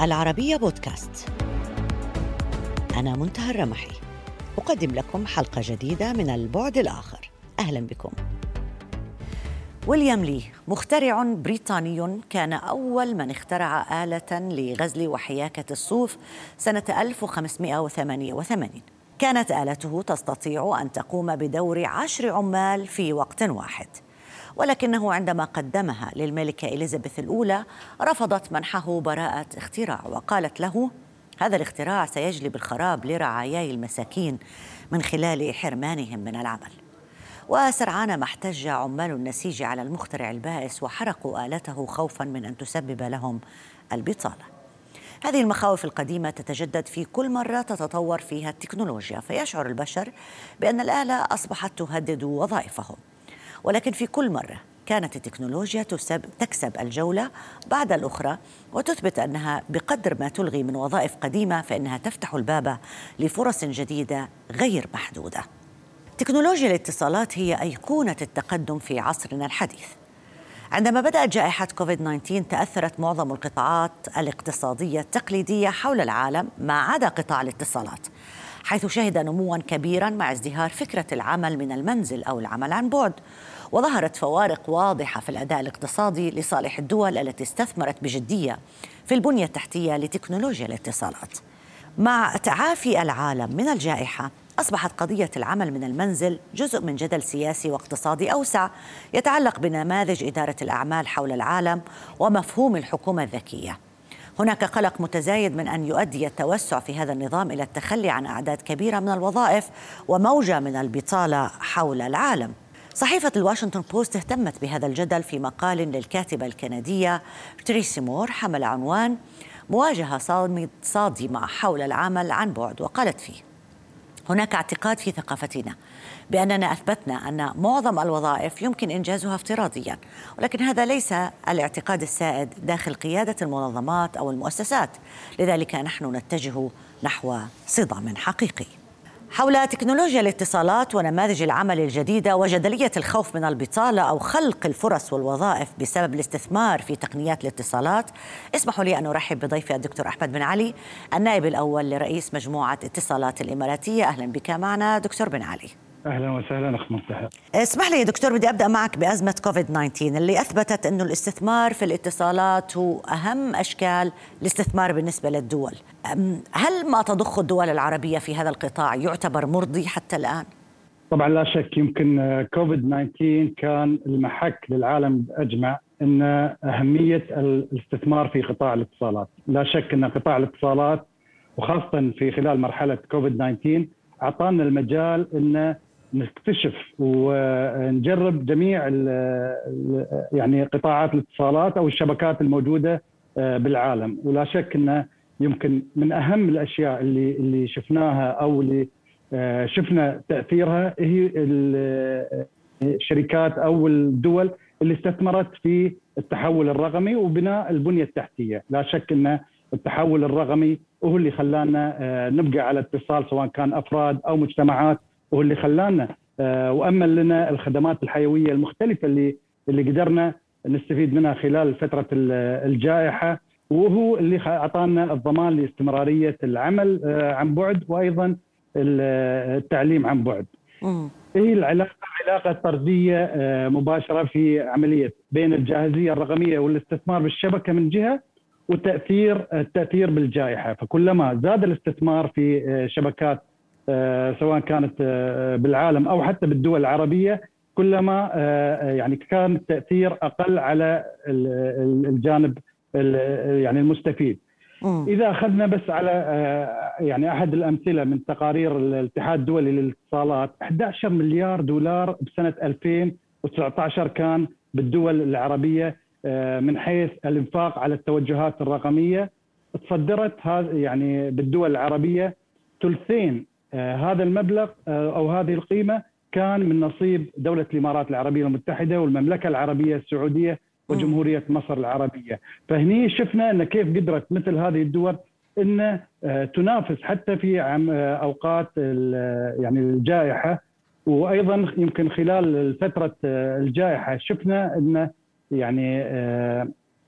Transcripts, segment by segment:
العربية بودكاست. أنا منتهى الرمحي. أقدم لكم حلقة جديدة من البعد الآخر. أهلا بكم. ويليام لي مخترع بريطاني كان أول من اخترع آلة لغزل وحياكة الصوف سنة 1588 كانت آلته تستطيع أن تقوم بدور عشر عمال في وقت واحد. ولكنه عندما قدمها للملكة إليزابيث الأولى رفضت منحه براءة اختراع وقالت له هذا الاختراع سيجلب الخراب لرعاياي المساكين من خلال حرمانهم من العمل وسرعان ما احتج عمال النسيج على المخترع البائس وحرقوا آلته خوفا من أن تسبب لهم البطالة. هذه المخاوف القديمة تتجدد في كل مرة تتطور فيها التكنولوجيا فيشعر البشر بأن الآلة أصبحت تهدد وظائفهم. ولكن في كل مرة كانت التكنولوجيا تكسب الجولة بعد الأخرى وتثبت أنها بقدر ما تلغي من وظائف قديمة فإنها تفتح الباب لفرص جديدة غير محدودة. تكنولوجيا الاتصالات هي أيقونة التقدم في عصرنا الحديث. عندما بدأت جائحة كوفيد 19 تأثرت معظم القطاعات الاقتصادية التقليدية حول العالم ما عدا قطاع الاتصالات. حيث شهد نموا كبيرا مع ازدهار فكرة العمل من المنزل أو العمل عن بعد. وظهرت فوارق واضحة في الأداء الاقتصادي لصالح الدول التي استثمرت بجدية في البنية التحتية لتكنولوجيا الاتصالات. مع تعافي العالم من الجائحة أصبحت قضية العمل من المنزل جزء من جدل سياسي واقتصادي أوسع يتعلق بنماذج إدارة الأعمال حول العالم ومفهوم الحكومة الذكية. هناك قلق متزايد من أن يؤدي التوسع في هذا النظام إلى التخلي عن أعداد كبيرة من الوظائف وموجة من البطالة حول العالم. صحيفة الواشنطن بوست اهتمت بهذا الجدل في مقال للكاتبة الكندية تريسي مور حمل عنوان مواجهة صادمة حول العمل عن بعد وقالت فيه هناك اعتقاد في ثقافتنا بأننا أثبتنا أن معظم الوظائف يمكن إنجازها افتراضيا ولكن هذا ليس الاعتقاد السائد داخل قيادة المنظمات أو المؤسسات. لذلك نحن نتجه نحو صدام حقيقي. حول تكنولوجيا الاتصالات ونماذج العمل الجديدة وجدلية الخوف من البطالة أو خلق الفرص والوظائف بسبب الاستثمار في تقنيات الاتصالات اسمحوا لي أن أرحب بضيفي الدكتور أحمد بن علي النائب الأول لرئيس مجموعة اتصالات الإماراتية. أهلا بك معنا دكتور بن علي. أهلا وسهلا اخ منتهى. اسمح لي يا دكتور بدي أبدأ معك بأزمة كوفيد 19 اللي أثبتت إنه الاستثمار في الاتصالات هو أهم أشكال الاستثمار بالنسبة للدول. هل ما تضخ الدول العربية في هذا القطاع يعتبر مرضي حتى الآن؟ طبعا لا شك يمكن كوفيد 19 كان المحك للعالم أجمع إن أهمية الاستثمار في قطاع الاتصالات. لا شك إن قطاع الاتصالات وخاصة في خلال مرحلة كوفيد 19 أعطانا المجال إن نكتشف ونجرب جميع يعني قطاعات الاتصالات أو الشبكات الموجودة آه، بالعالم. ولا شك إنه يمكن من أهم الأشياء اللي اللي شفناها أو اللي آه، شفنا تأثيرها هي الشركات أو الدول اللي استثمرت في التحول الرقمي وبناء البنية التحتية، لا شك إن التحول الرقمي هو اللي خلانا آه، نبقى على اتصال سواء كان أفراد أو مجتمعات وهو اللي خلانا آه، وامن لنا الخدمات الحيوية المختلفة اللي اللي قدرنا نستفيد منها خلال فترة الجائحة وهو اللي أعطانا الضمان لاستمرارية العمل آه، عن بعد وأيضا التعليم عن بعد. هي العلاقة علاقة طردية آه، مباشرة في عملية بين الجاهزية الرقمية والاستثمار بالشبكة من جهة وتأثير التأثير بالجائحة، فكلما زاد الاستثمار في شبكات سواء كانت آه، بالعالم أو حتى بالدول العربية كلما آه، يعني كان التأثير أقل على الجانب يعني المستفيد. إذا أخذنا بس على يعني أحد الأمثلة من تقارير الاتحاد الدولي للاتصالات 11 مليار دولار بسنة 2019 كان بالدول العربية من حيث الإنفاق على التوجهات الرقمية تصدرت يعني بالدول العربية ثلثين آه، هذا المبلغ آه، أو هذه القيمة كان من نصيب دولة الإمارات العربية المتحدة والمملكة العربية السعودية وجمهورية مصر العربية، فهني شفنا إن كيف قدرت مثل هذه الدول إن آه، تنافس حتى في أوقات يعني الجائحة وأيضا يمكن خلال فترة الجائحة شفنا إن يعني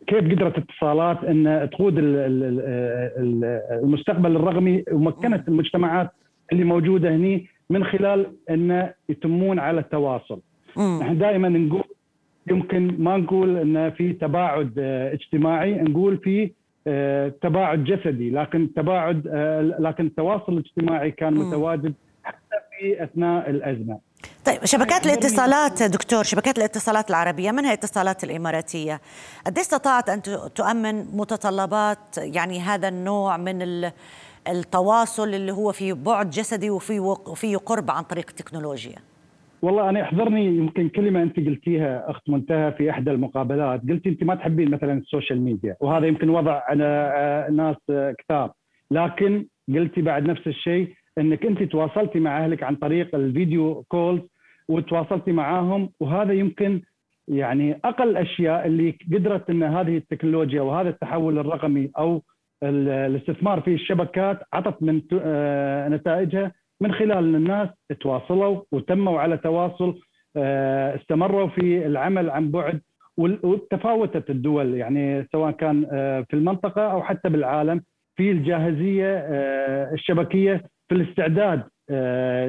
كيف قدرت اتصالات إن تقود المستقبل الرقمي ومكنت المجتمعات اللي موجودة هني من خلال إن يتمون على التواصل. نحن دائما نقول يمكن ما نقول إن في تباعد آه، اجتماعي نقول في آه، تباعد جسدي لكن تباعد آه، لكن التواصل الاجتماعي كان متواجد حتى في أثناء الأزمة. طيب شبكات الاتصالات دكتور شبكات الاتصالات العربية منها الاتصالات الإماراتية قد استطاعت أن تؤمن متطلبات يعني هذا النوع من التواصل اللي هو فيه بعد جسدي وفيه وفيه قرب عن طريق التكنولوجيا. والله أنا يحضرني يمكن كلمة أنت قلتيها أخت منتهى في إحدى المقابلات. قلتي أنت ما تحبين مثلا ال social media وهذا يمكن وضع آه، ناس كثار لكن قلتي بعد نفس الشيء إنك أنت تواصلتي مع أهلك عن طريق ال video calls وتواصلتي معاهم وهذا يمكن يعني أقل الاشياء اللي قدرت إن هذه التكنولوجيا وهذا التحول الرقمي أو الاستثمار في الشبكات عطت من آه، نتائجها من خلال إن الناس تواصلوا وتموا على تواصل آه، استمروا في العمل عن بعد وتفاوتت الدول يعني سواء كان آه، في المنطقة أو حتى بالعالم في الجاهزية الشبكية في الاستعداد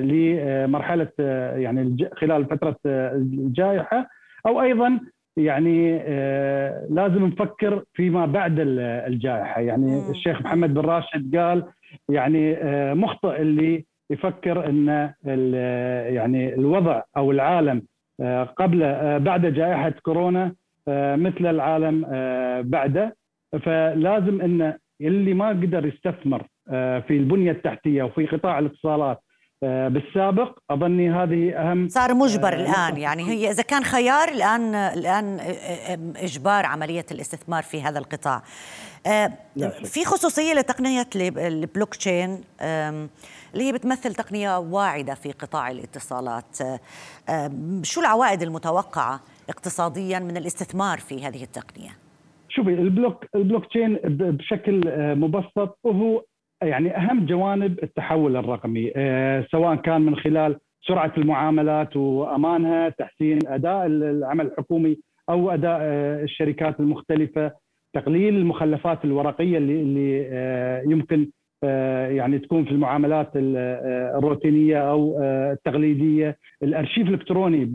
لمرحلة يعني خلال فترة الجائحة أو أيضا يعني آه، لازم نفكر فيما بعد الجائحة يعني. الشيخ محمد بن راشد قال يعني آه، مخطئ اللي يفكر إن يعني الوضع أو العالم آه، قبل بعد جائحة كورونا مثل العالم بعده فلازم إن اللي ما قدر يستثمر في البنية التحتية وفي قطاع الاتصالات بالسابق أظني هذه أهم صار مجبر آه الآن يعني هي إذا كان خيار الآن الآن إجبار عملية الاستثمار في هذا القطاع. آه في خصوصية لتقنية البلوك تشين اللي هي بتمثل تقنية واعدة في قطاع الاتصالات. آه شو العوائد المتوقعة اقتصاديا من الاستثمار في هذه التقنية؟ شوفي ال block ال blockchain بشكل آه، مبسط وهو يعني أهم جوانب التحول الرقمي آه، سواء كان من خلال سرعة المعاملات وأمانها، تحسين أداء العمل الحكومي أو أداء آه، الشركات المختلفة، تقليل المخلفات الورقية اللي آه، يمكن يعني تكون في المعاملات الروتينية أو التقليدية، الأرشيف الإلكتروني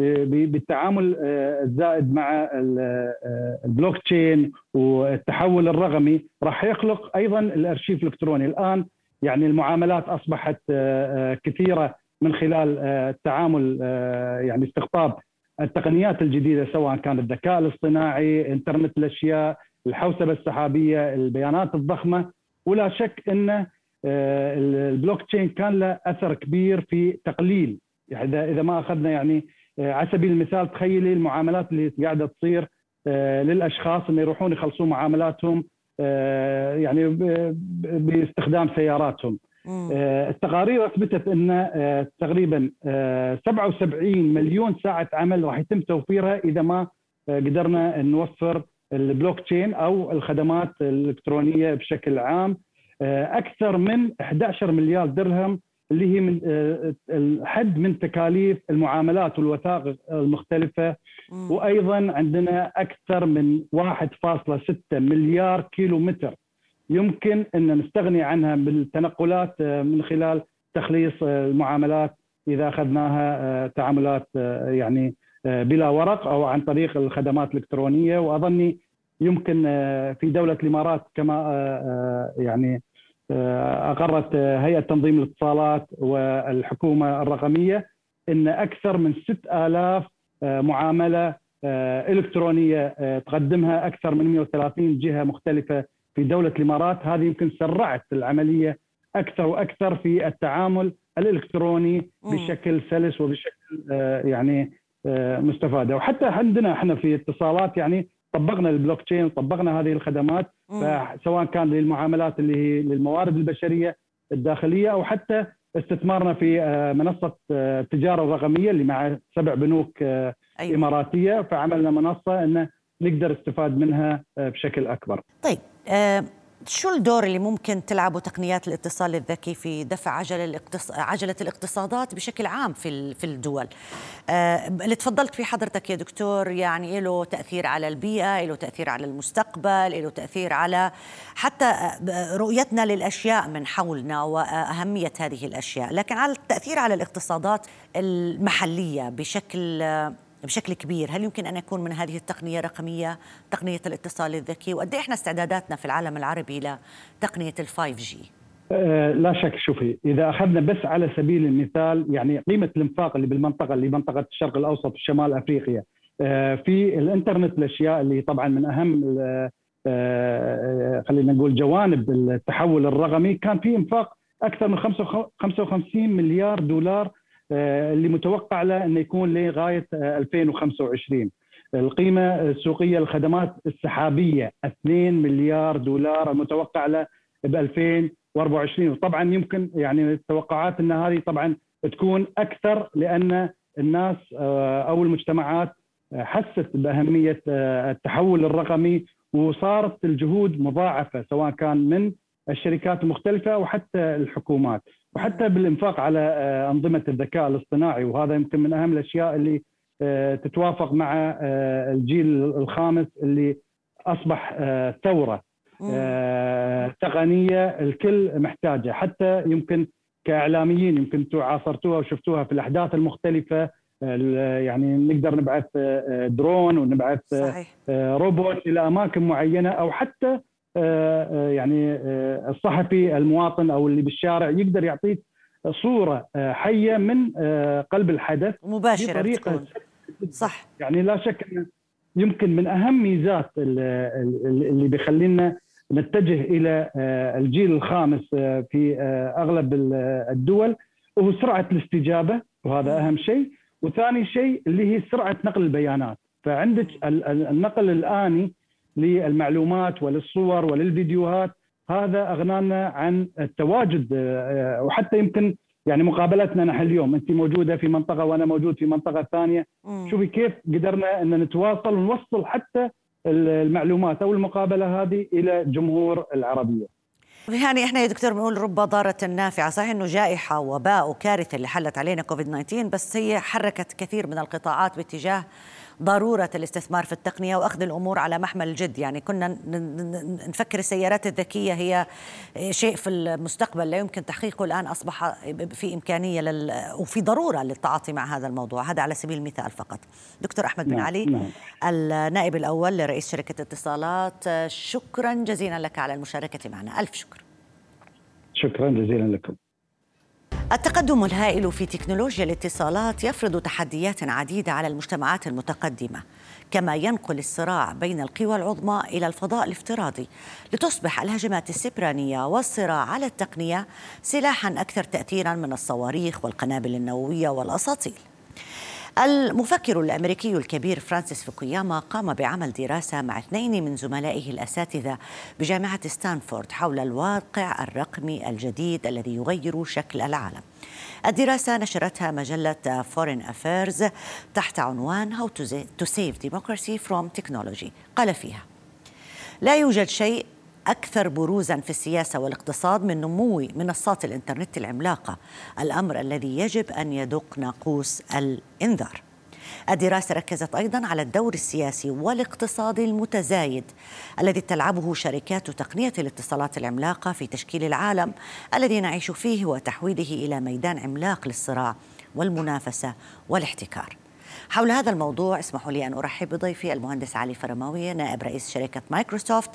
بالتعامل الزائد مع البلوك تشين والتحول الرقمي راح يخلق أيضا الأرشيف الإلكتروني. الآن يعني المعاملات أصبحت كثيرة من خلال التعامل يعني استقطاب التقنيات الجديدة سواء كان الذكاء الاصطناعي، إنترنت الأشياء، الحوسبة السحابية، البيانات الضخمة. ولا شك إن البلوك تشين كان له أثر كبير في تقليل. يعني إذا ما أخذنا يعني على سبيل المثال تخيلي المعاملات اللي قاعدة تصير آه، للأشخاص إنه يروحون يخلصون معاملاتهم آه، يعني باستخدام سياراتهم. آه، التقارير أثبتت إن تقريبا 77 مليون ساعة عمل راح يتم توفيرها إذا ما قدرنا نوفر البلوك تشين أو الخدمات الإلكترونية بشكل عام. أكثر من 11 مليار درهم اللي هي من آه، الحد من تكاليف المعاملات والوثائق المختلفة. وأيضا عندنا أكثر من 1.6 مليار كيلو متر يمكن أن نستغني عنها بالتنقلات آه، من خلال تخليص آه، المعاملات إذا أخذناها تعاملات يعني بلا ورق أو عن طريق الخدمات الإلكترونية. وأظني يمكن في دولة الإمارات كما يعني آه، أقرت آه، هيئة تنظيم الاتصالات والحكومة الرقمية إن أكثر من 6000 آه، معاملة إلكترونية تقدمها أكثر من 130 جهة مختلفة في دولة الإمارات. هذه يمكن سرعت العملية أكثر وأكثر في التعامل الإلكتروني بشكل سلس وبشكل يعني مستفادة. وحتى عندنا إحنا في اتصالات يعني طبقنا البلوك تشين طبقنا هذه الخدمات سواء كان للمعاملات اللي هي للموارد البشرية الداخلية أو حتى استثمارنا في آه، منصة التجارة آه، الرقمية اللي مع سبع بنوك آه، أيوة. إماراتية فعملنا منصة إن نقدر استفاد منها بشكل أكبر. طيب شو الدور اللي ممكن تلعبه تقنيات الاتصال الذكي في دفع عجلة الاقتص... عجلة الاقتصادات بشكل عام في في الدول؟ آه اللي تفضلت فيه حضرتك يا دكتور يعني له تأثير على البيئة، له تأثير على المستقبل، له تأثير على حتى آه، رؤيتنا للأشياء من حولنا وأهمية هذه الأشياء، لكن على التأثير على الاقتصادات المحلية بشكل آه بشكل كبير. هل يمكن أن يكون من هذه التقنية الرقمية تقنية الاتصال الذكي؟ وقد إيه إحنا استعداداتنا في العالم العربي لتقنية ال 5G أه لا شك. شوفي إذا أخذنا بس على سبيل المثال يعني قيمة الإنفاق اللي بالمنطقة اللي منطقة الشرق الأوسط وشمال أفريقيا أه في الإنترنت الأشياء اللي طبعا من أهم أه خلينا نقول جوانب التحول الرقمي كان في إنفاق أكثر من 55 مليار دولار اللي متوقع له إنه يكون لغاية 2025 آه، القيمة السوقية للخدمات السحابية 2 مليار دولار المتوقع له ب 2024 وطبعا يمكن يعني التوقعات إن هذه طبعا تكون أكثر لأن الناس آه، أو المجتمعات حست بأهمية التحول الرقمي وصارت الجهود مضاعفة سواء كان من الشركات المختلفة وحتى الحكومات. وحتى بالإنفاق على آه، أنظمة الذكاء الاصطناعي وهذا يمكن من أهم الأشياء اللي آه، تتوافق مع آه، الجيل الخامس اللي أصبح ثورة تقنية الكل محتاجة حتى يمكن كإعلاميين يمكن أنتم عاصرتوها وشفتوها في الأحداث المختلفة يعني نقدر نبعث درون ونبعث صحيح. روبوت إلى أماكن معينة أو حتى يعني آه، الصحفي المواطن أو اللي بالشارع يقدر يعطيك صورة حية من قلب الحدث مباشرة بطريقة صح. يعني لا شك يمكن من أهم ميزات اللي بيخلينا نتجه إلى الجيل الخامس في أغلب الدول وهو سرعة الاستجابة وهذا أهم شيء. وثاني شيء اللي هي سرعة نقل البيانات. فعندك النقل الآني للمعلومات وللصور وللفيديوهات. هذا أغنانا عن التواجد آه، وحتى يمكن يعني مقابلتنا نحن اليوم. أنت موجودة في منطقة وأنا موجود في منطقة ثانية. شوفي كيف قدرنا إن نتواصل ونوصل حتى المعلومات أو المقابلة هذه إلى جمهور العربية. يعني إحنا يا دكتور بنقول رب ضارة نافعة. صحيح إنه جائحة وباء وكارثة اللي حلت علينا كوفيد 19 بس هي حركت كثير من القطاعات باتجاه ضرورة الاستثمار في التقنية وأخذ الأمور على محمل الجد يعني كنا نفكر السيارات الذكية هي شيء في المستقبل لا يمكن تحقيقه الآن. أصبح في إمكانية لل وفي ضرورة للتعاطي مع هذا الموضوع. هذا على سبيل المثال فقط. دكتور أحمد بن نعم. علي نعم. النائب الأول لرئيس شركة اتصالات. شكرا جزيلا لك على المشاركة معنا. ألف شكر. شكرا جزيلا لكم. التقدم الهائل في تكنولوجيا الاتصالات يفرض تحديات عديدة على المجتمعات المتقدمة كما ينقل الصراع بين القوى العظمى إلى الفضاء الافتراضي لتصبح الهجمات السبرانية والصراع على التقنية سلاحا أكثر تاثيرا من الصواريخ والقنابل النووية والأساطيل. المفكر الأمريكي الكبير فرانسيس فوكوياما قام بعمل دراسة مع اثنين من زملائه الأساتذة بجامعة ستانفورد حول الواقع الرقمي الجديد الذي يغير شكل العالم. الدراسة نشرتها مجلة Foreign Affairs تحت عنوان How to Save Democracy from Technology قال فيها: لا يوجد شيء أكثر بروزا في السياسة والاقتصاد من نمو منصات الإنترنت العملاقة الأمر الذي يجب أن يدق ناقوس الإنذار. الدراسة ركزت أيضا على الدور السياسي والاقتصادي المتزايد الذي تلعبه شركات تقنية الاتصالات العملاقة في تشكيل العالم الذي نعيش فيه وتحويله إلى ميدان عملاق للصراع والمنافسة والاحتكار. حول هذا الموضوع اسمحوا لي أن أرحب بضيفي المهندس علي فرماوي نائب رئيس شركة مايكروسوفت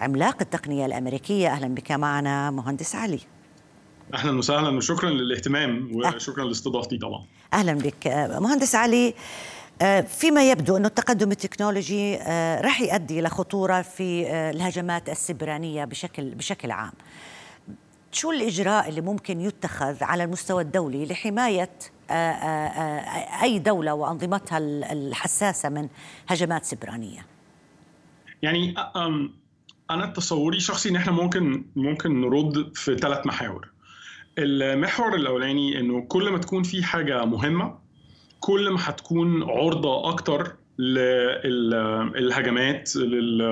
عملاق التقنية الأمريكية. أهلا بك معنا مهندس علي. أهلا وسهلا وشكرا للاهتمام وشكرا لاستضافتي طبعا. أهلا بك. مهندس علي فيما يبدو أن التقدم التكنولوجي آه، راح يؤدي إلى خطورة في آه، الهجمات السبرانية بشكل بشكل عام. شو الإجراء اللي ممكن يتخذ على المستوى الدولي لحماية آه، آه، آه، أي دولة وأنظمتها الحساسة من هجمات سبرانية؟ يعني أنا تصوري شخصي إن إحنا ممكن ممكن نرد في ثلاث محاور. المحور الأولاني إنه كل ما تكون في حاجة مهمة كل ما هتكون عرضة أكتر للهجمات لل...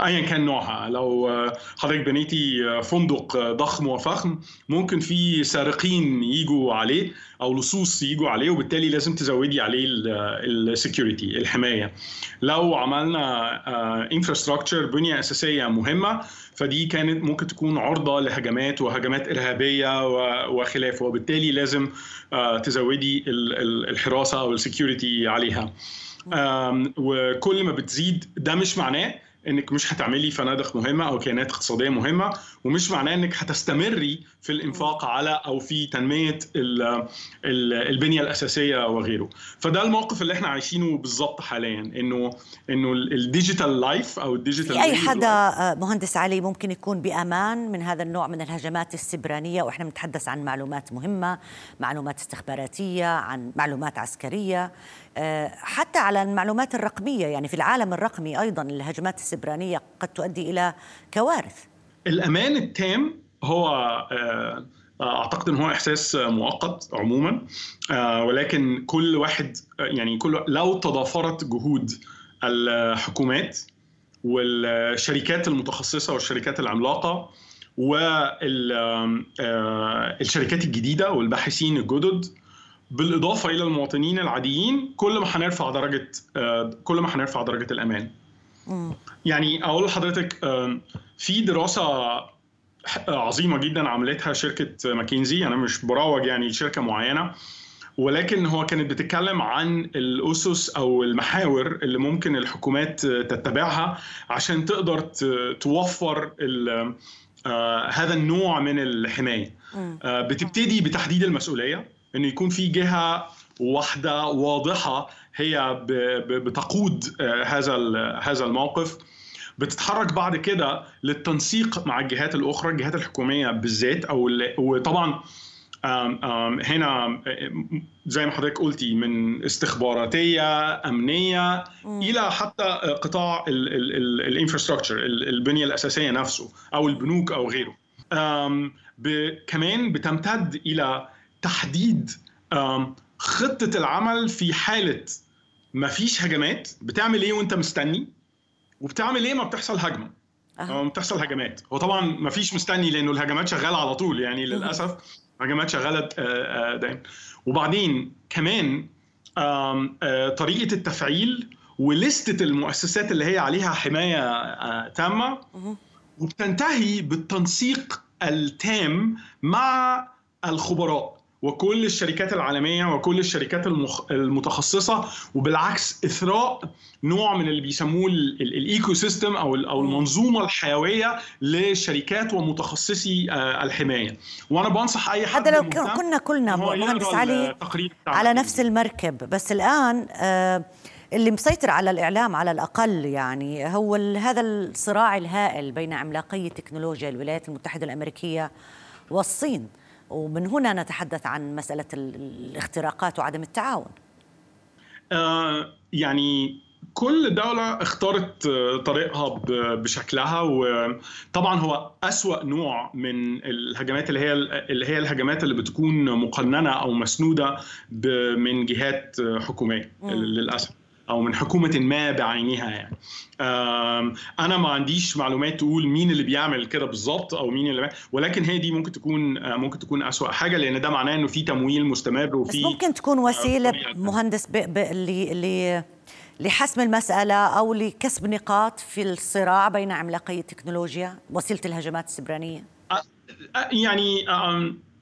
ايا كان نوعها. لو حضرتك بنيتي فندق ضخم وفخم ممكن في سارقين يجوا عليه أو لصوص يجوا عليه وبالتالي لازم تزودي عليه ال security الحماية. لو عملنا infrastructure بنية أساسية مهمة فدي كانت ممكن تكون عرضة لهجمات وهجمات إرهابية وخلافه وبالتالي لازم تزودي الحراسة أو ال security عليها. وكل ما بتزيد ده مش معناه إنك مش هتعملي فنادق مهمة أو كيانات اقتصادية مهمة ومش معناه إنك هتستمري في الإنفاق على أو في تنمية ال ال البنية الأساسية وغيره. فده الموقف اللي إحنا عايشينه بالظبط حاليا إنه إنه ال digital life أو ال digital في أي حدا مهندس علي ممكن يكون بأمان من هذا النوع من الهجمات السبرانية وإحنا بنتحدث عن معلومات مهمة معلومات استخباراتية عن معلومات عسكرية. حتى على المعلومات الرقمية يعني في العالم الرقمي أيضا الهجمات السبرانية قد تؤدي إلى كوارث. الأمان التام هو أعتقد إن هو إحساس مؤقت عموما ولكن كل واحد يعني كل لو تضافرت جهود الحكومات والشركات المتخصصة والشركات العملاقة والشركات الجديدة والباحثين الجدد بالإضافة إلى المواطنين العاديين كل ما هنرفع درجة كل ما هنرفع درجة الأمان. يعني أقول لحضرتك في دراسة عظيمة جدا عملتها شركة ماكنزي أنا مش بروج يعني شركة معينة ولكن هو كانت بتتكلم عن الأسس أو المحاور اللي ممكن الحكومات تتبعها عشان تقدر توفر هذا النوع من الحماية. بتبتدي بتحديد المسؤولية انه يكون في جهة واحدة واضحة هي بتقود هذا هذا الموقف بتتحرك بعد كده للتنسيق مع الجهات الأخرى الجهات الحكومية بالذات أو وطبعا هنا زي ما حضرتك قلتي من استخباراتية أمنية م. إلى حتى قطاع الإنفراستراكشر البنية الأساسية نفسه أو البنوك أو غيره كمان بتمتد إلى تحديد خطة العمل في حالة ما فيش هجمات بتعمل إيه وأنت مستني؟ وبتعمل إيه ما بتحصل هجمة؟ أه. بتحصل هجمات. هو طبعا ما فيش مستني لأنه الهجمات شغالة على طول يعني للأسف هجمات شغالة دايما. وبعدين كمان طريقة التفعيل ولستة المؤسسات اللي هي عليها حماية تامة وبتنتهي بالتنسيق التام مع الخبراء. وكل الشركات العالمية وكل الشركات المخ... المتخصصة وبالعكس إثراء نوع من اللي بيسموه ال ecosystem أو أو المنظومة الحيوية لشركات ومتخصصي الحماية. وأنا بنصح أي حد حتى لو كنا كلنا مهندس علي على نفس المركب بس الآن اللي مسيطر على الإعلام على الأقل يعني هو هذا الصراع الهائل بين عملاقي تكنولوجيا الولايات المتحدة الأمريكية والصين. ومن هنا نتحدث عن مسألة الاختراقات وعدم التعاون. آه يعني كل دولة اختارت طريقها بشكلها وطبعا هو أسوأ نوع من الهجمات اللي هي اللي هي الهجمات اللي بتكون مقننة أو مسنودة من جهات حكومية للأسف. أو من حكومة ما بعينها يعني. أنا ما عنديش معلومات تقول مين اللي بيعمل كده بالظبط أو مين اللي ولكن هي دي ممكن تكون ممكن تكون أسوأ حاجة لأن ده معناه إنه في تمويل مستمر وفي ممكن تكون وسيلة مهندس ب... ب... ل... لحسم المسألة أو لكسب نقاط في الصراع بين عملاقي التكنولوجيا وسيلة الهجمات السبرانية. يعني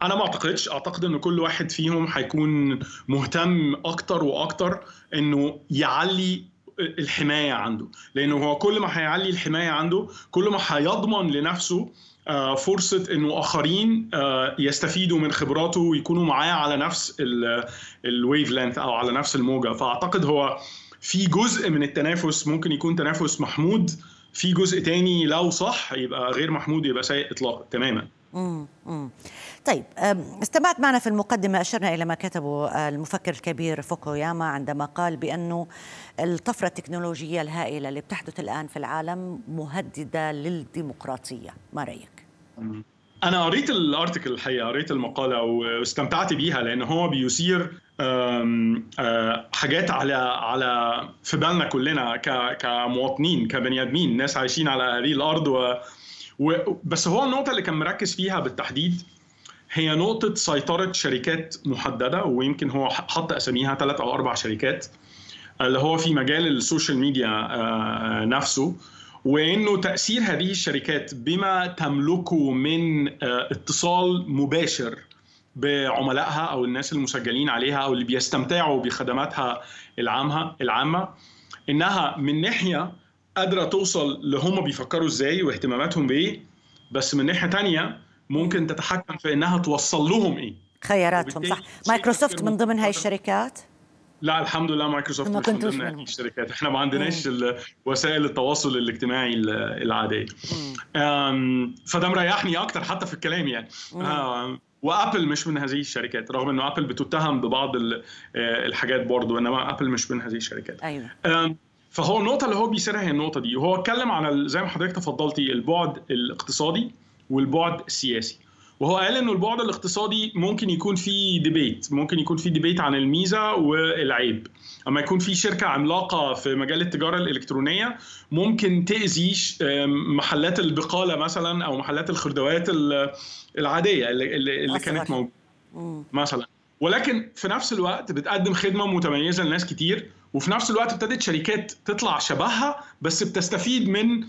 أنا ما أعتقدش. أعتقد ان كل واحد فيهم هيكون مهتم أكتر وأكتر إنه يعلي الحماية عنده. لأنه هو كل ما هيعلي الحماية عنده كل ما هيضمن لنفسه فرصة إنه آخرين يستفيدوا من خبراته ويكونوا معاه على نفس الويف لينث أو على نفس الموجة. فأعتقد هو في جزء من التنافس ممكن يكون تنافس محمود. في جزء تاني لو صح يبقى غير محمود يبقى سيء اطلاقا تماما. طيب استمعت معنا في المقدمة أشرنا إلى ما كتبه المفكر الكبير فوكوياما عندما قال بأنه الطفرة التكنولوجية الهائلة اللي بتحدث الآن في العالم مهددة للديمقراطية ما رأيك؟ أنا قريت الارتكل الحقيقة قريت المقالة واستمتعت بيها لأن هو بيثير حاجات على على في بالنا كلنا كمواطنين كبني آدمين ناس عايشين على هذه الأرض و, بس هو النقطة اللي كان مركز فيها بالتحديد هي نقطة سيطرة شركات محددة ويمكن هو حط أساميها ثلاث أو أربع شركات اللي هو في مجال السوشيال ميديا نفسه وإنه تأثير هذه الشركات بما تملكه من اتصال مباشر بعملائها أو الناس المسجلين عليها أو اللي بيستمتعوا بخدماتها العامه العامة إنها من ناحية قادرة توصل لهم بيفكروا إزاي واهتماماتهم بإيه بس من ناحية تانية ممكن تتحكم في إنها توصل لهم إيه. خياراتهم صح. مايكروسوفت من ضمن هاي الشركات؟ لا الحمد لله مايكروسوفت ما مش من ضمن منهم. الشركات. إحنا ما عندناش وسائل التواصل الاجتماعي ال- العادية. فده مريحني أكتر حتى في الكلام يعني. أم، وآبل مش من هذه الشركات رغم إنه آبل بتتهم ببعض آه، الحاجات برضو إنما آبل مش من هذه الشركات. أيوه. فهو النقطة اللي هو بيثيرها هي النقطة دي. وهو اتكلم عن ال- زي ما حضرتك تفضلتي البعد الاقتصادي. والبعد السياسي وهو قال إنه البعد الاقتصادي ممكن يكون فيه debate ممكن يكون فيه debate عن الميزة والعيب أما يكون في شركة عملاقة في مجال التجارة الإلكترونية ممكن أم، محلات البقالة مثلا أو محلات الخردوات ال- العادية اللي, اللي. كانت موجودة مم. مثلا ولكن في نفس الوقت بتقدم خدمة متميزة لناس كتير وفي نفس الوقت ابتدت شركات تطلع شبهها بس بتستفيد من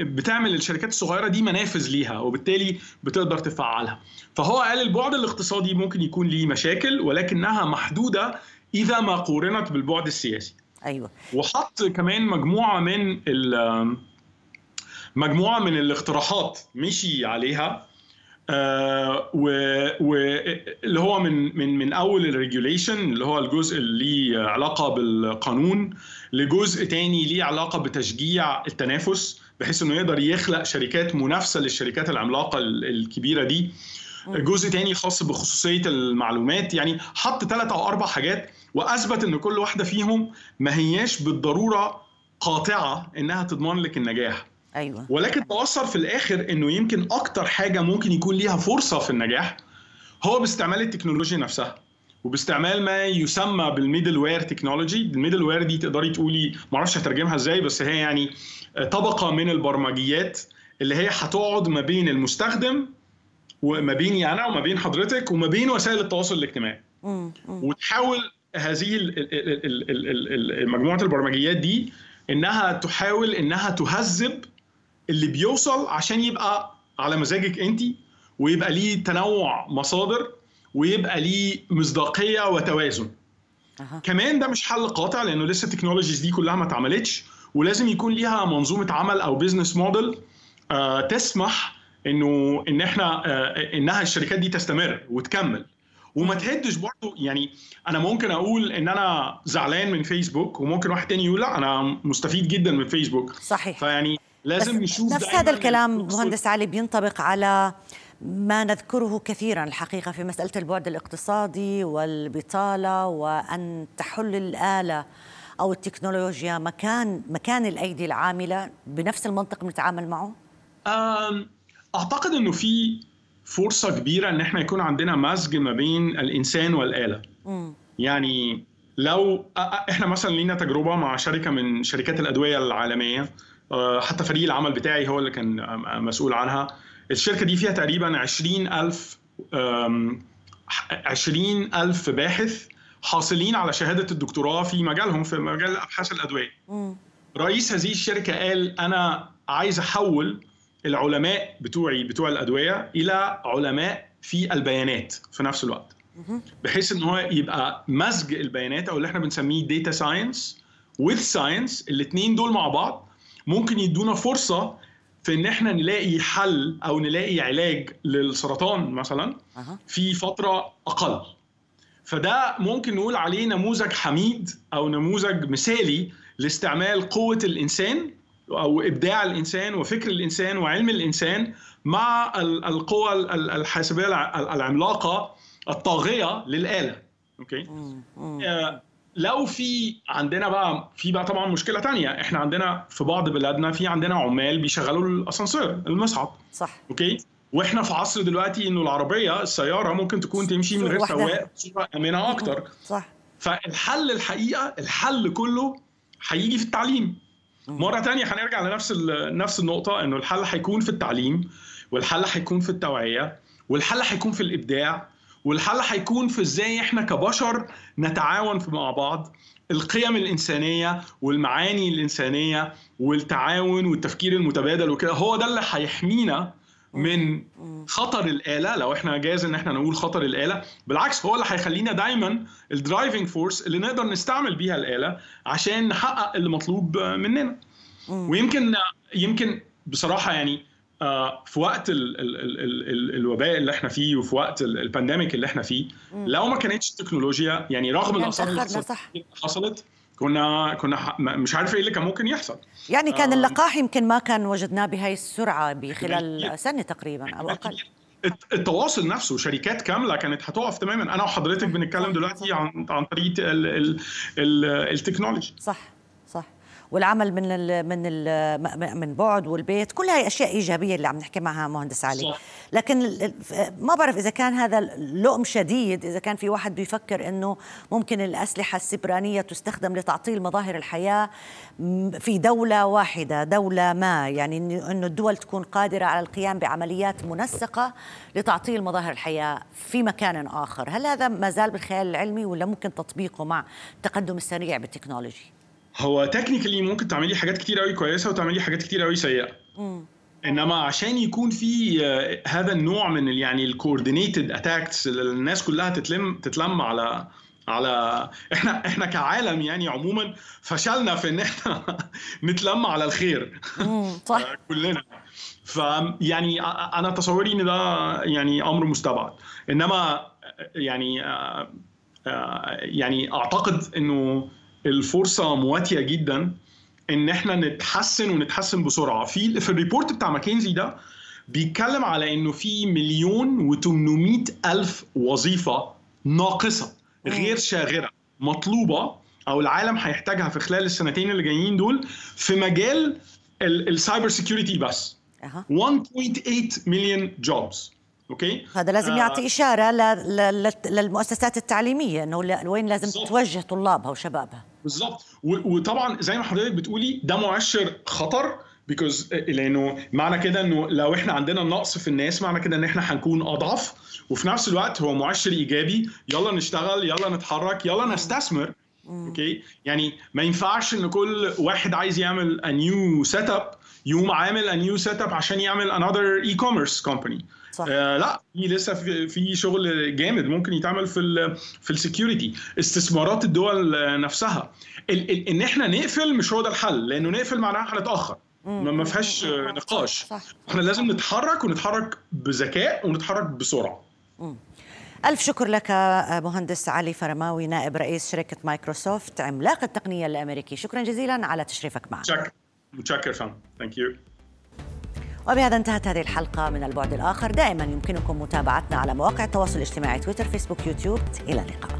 بتعمل الشركات الصغيرة دي منافذ ليها وبالتالي بتقدر تفعلها. فهو قال البعد الاقتصادي ممكن يكون ليه مشاكل ولكنها محدودة إذا ما قورنت بالبعد السياسي. أيوه. وحط كمان مجموعة من مجموعة من الاقتراحات مشي عليها. آه، و- واللي هو من من من أول الريجوليشن اللي هو الجزء اللي ليه علاقة بالقانون لجزء تاني ليه علاقة بتشجيع التنافس بحيث إنه يقدر يخلق شركات منافسة للشركات العملاقة ال- الكبيرة دي. جزء تاني خاص بخصوصية المعلومات يعني حط ثلاث أو أربع حاجات وأثبت إن كل واحدة فيهم ما هياش بالضرورة قاطعة إنها تضمن لك النجاح. أيوه. ولكن توصل في الآخر إنه يمكن أكتر حاجة ممكن يكون ليها فرصة في النجاح هو باستعمال التكنولوجيا نفسها. وباستعمال ما يسمى بال middleware technology. ال middleware دي تقدري تقولي ما أعرفش هترجمها إزاي بس هي يعني طبقة من البرمجيات اللي هي هتقعد ما بين المستخدم وما بيني أنا وما بين حضرتك وما بين وسائل التواصل الاجتماعي. وتحاول هذه مجموعة البرمجيات دي إنها تحاول إنها تهذب اللي بيوصل عشان يبقى على مزاجك انت ويبقى ليه تنوع مصادر ويبقى ليه مصداقية وتوازن. أها. كمان ده مش حل قاطع لأنه لسه ال technologies دي كلها ما اتعملتش ولازم يكون ليها منظومة عمل أو business model تسمح إنه إن إحنا آه، إنها الشركات دي تستمر وتكمل. وما تهدش برضه يعني أنا ممكن أقول إن أنا زعلان من فيسبوك وممكن واحد تاني يقول لا أنا مستفيد جدا من فيسبوك صحيح. فيعني لازم نشوف نفس هذا الكلام مهندس علي بينطبق على ما نذكره كثيرا الحقيقة في مسألة البعد الاقتصادي والبطالة وأن تحل الآلة أو التكنولوجيا مكان مكان الأيدي العاملة بنفس المنطق نتعامل معه؟ أعتقد إنه في فرصة كبيرة إن إحنا يكون عندنا مزج ما بين الإنسان والآلة مم. يعني لو إحنا مثلا لينا تجربة مع شركة من شركات الأدوية العالمية حتى فريق العمل بتاعي هو اللي كان آه، مسؤول عنها. الشركة دي فيها تقريبا 20000 آم، 20000 باحث حاصلين على شهادة الدكتوراه في مجالهم في مجال أبحاث الأدوية. رئيس هذه الشركة قال أنا عايز أحول العلماء بتوعي بتوع الأدوية إلى علماء في البيانات في نفس الوقت. بحيث إن هو يبقى مزج البيانات أو اللي إحنا بنسميه data science و the science الاثنين دول مع بعض ممكن يدونا فرصة في إن إحنا نلاقي حل أو نلاقي علاج للسرطان مثلا. في فترة أقل فده ممكن نقول عليه نموذج حميد أو نموذج مثالي لاستعمال قوة الإنسان أو إبداع الإنسان وفكر الإنسان وعلم الإنسان مع ال- القوى ال- ال- الحاسبية الع- العملاقة الطاغية للآلة okay. آه، لو في عندنا بقى في بقى طبعا مشكلة تانية. إحنا عندنا في بعض بلادنا في عندنا عمال بيشغلوا الأسانسير المصعد صح. okay؟ وإحنا في عصر دلوقتي إنه العربية السيارة ممكن تكون تمشي من غير سواق بصوره آمنة أكتر. صح. فالحل الحقيقة الحل كله هيجي في التعليم. مرة تانية هنرجع لنفس نفس النقطة إنه الحل هيكون في التعليم والحل هيكون في التوعية والحل هيكون في الإبداع والحل هيكون في إزاي إحنا كبشر نتعاون مع بعض. القيم الإنسانية والمعاني الإنسانية والتعاون والتفكير المتبادل وكده هو ده اللي هيحمينا من خطر الآلة. لو إحنا جاز إن إحنا نقول خطر الآلة بالعكس هو اللي هيخلينا دايما ال driving force اللي نقدر نستعمل بيها الآلة عشان نحقق اللي مطلوب مننا. ويمكن يمكن بصراحة يعني في وقت ال ال ال ال الوباء اللي إحنا فيه وفي وقت ال pandemic اللي إحنا فيه لو ما كانتش التكنولوجيا يعني رغم الاثار اللي حصلت كنا كنا مش عارف إيه اللي كان ممكن يحصل. يعني كان اللقاح يمكن ما كان وجدناه بهي السرعة بخلال سنة تقريبا أو أقل. التواصل نفسه شركات كاملة كانت هتقف تماما. أنا وحضرتك بنتكلم دلوقتي عن عن طريق التكنولوجي. صح. والعمل من ال من ال من بعد والبيت كل هاي أشياء إيجابية اللي عم نحكي معها مهندس علي. صح. لكن ما بعرف إذا كان هذا لؤم شديد إذا كان في واحد بيفكر إنه ممكن الأسلحة السبرانية تستخدم لتعطيل مظاهر الحياة في دولة واحدة دولة ما. يعني إنه الدول تكون قادرة على القيام بعمليات منسقة لتعطيل مظاهر الحياة في مكان آخر. هل هذا ما زال بالخيال العلمي ولا ممكن تطبيقه مع التقدم السريع بال technology؟ هو technically ممكن تعملي حاجات كتير قوي كويسة وتعملي حاجات كتير قوي سيئة. إنما عشان يكون في آه، هذا النوع من يعني ال coordinated attacks الناس كلها تتلم تتلم على على إحنا إحنا كعالم يعني عموما فشلنا في إن إحنا نتلم على الخير. صح. كلنا. فيعني أنا تصوري إن ده يعني أمر مستبعد. إنما يعني آه، آه، يعني أعتقد إنه الفرصة مواتية جدا إن إحنا نتحسن ونتحسن بسرعة. في في الريبورت بتاع ماكنزي ده بيتكلم على إنه في مليون و800 ألف وظيفة ناقصة غير شاغرة مطلوبة أو العالم هيحتاجها في خلال السنتين اللي جايين دول في مجال ال cyber security بس. 1.8 مليون jobs okay؟ هذا لازم آه. يعطي إشارة للمؤسسات التعليمية إنه وين لازم بالزبط. توجه طلابها وشبابها. بالظبط. وطبعا زي ما حضرتك بتقولي ده مؤشر خطر because لأنه معنى كده إنه لو إحنا عندنا نقص في الناس معنى كده إن إحنا هنكون أضعف. وفي نفس الوقت هو مؤشر إيجابي. يلا نشتغل يلا نتحرك يلا نستثمر. okay يعني ما ينفعش إن كل واحد عايز يعمل a new setup يقوم عامل a new setup عشان يعمل another e-commerce company. صح. آه لا في لسه في, في شغل جامد ممكن يتعمل في ال في ال security استثمارات الدول نفسها. ال ال إن إحنا نقفل مش هو ده الحل لأنه نقفل معناها هنتاخر ما فيهاش نقاش. صح. إحنا لازم نتحرك ونتحرك بذكاء ونتحرك بسرعة. ألف شكر لك مهندس علي فرماوي نائب رئيس شركة مايكروسوفت عملاق التقنية الأمريكي. شكرا جزيلا على تشريفك معنا. متشكر متشكر فندم thank you وبهذا انتهت هذه الحلقة من البعد الآخر. دائما يمكنكم متابعتنا على مواقع التواصل الاجتماعي تويتر فيسبوك يوتيوب. إلى اللقاء.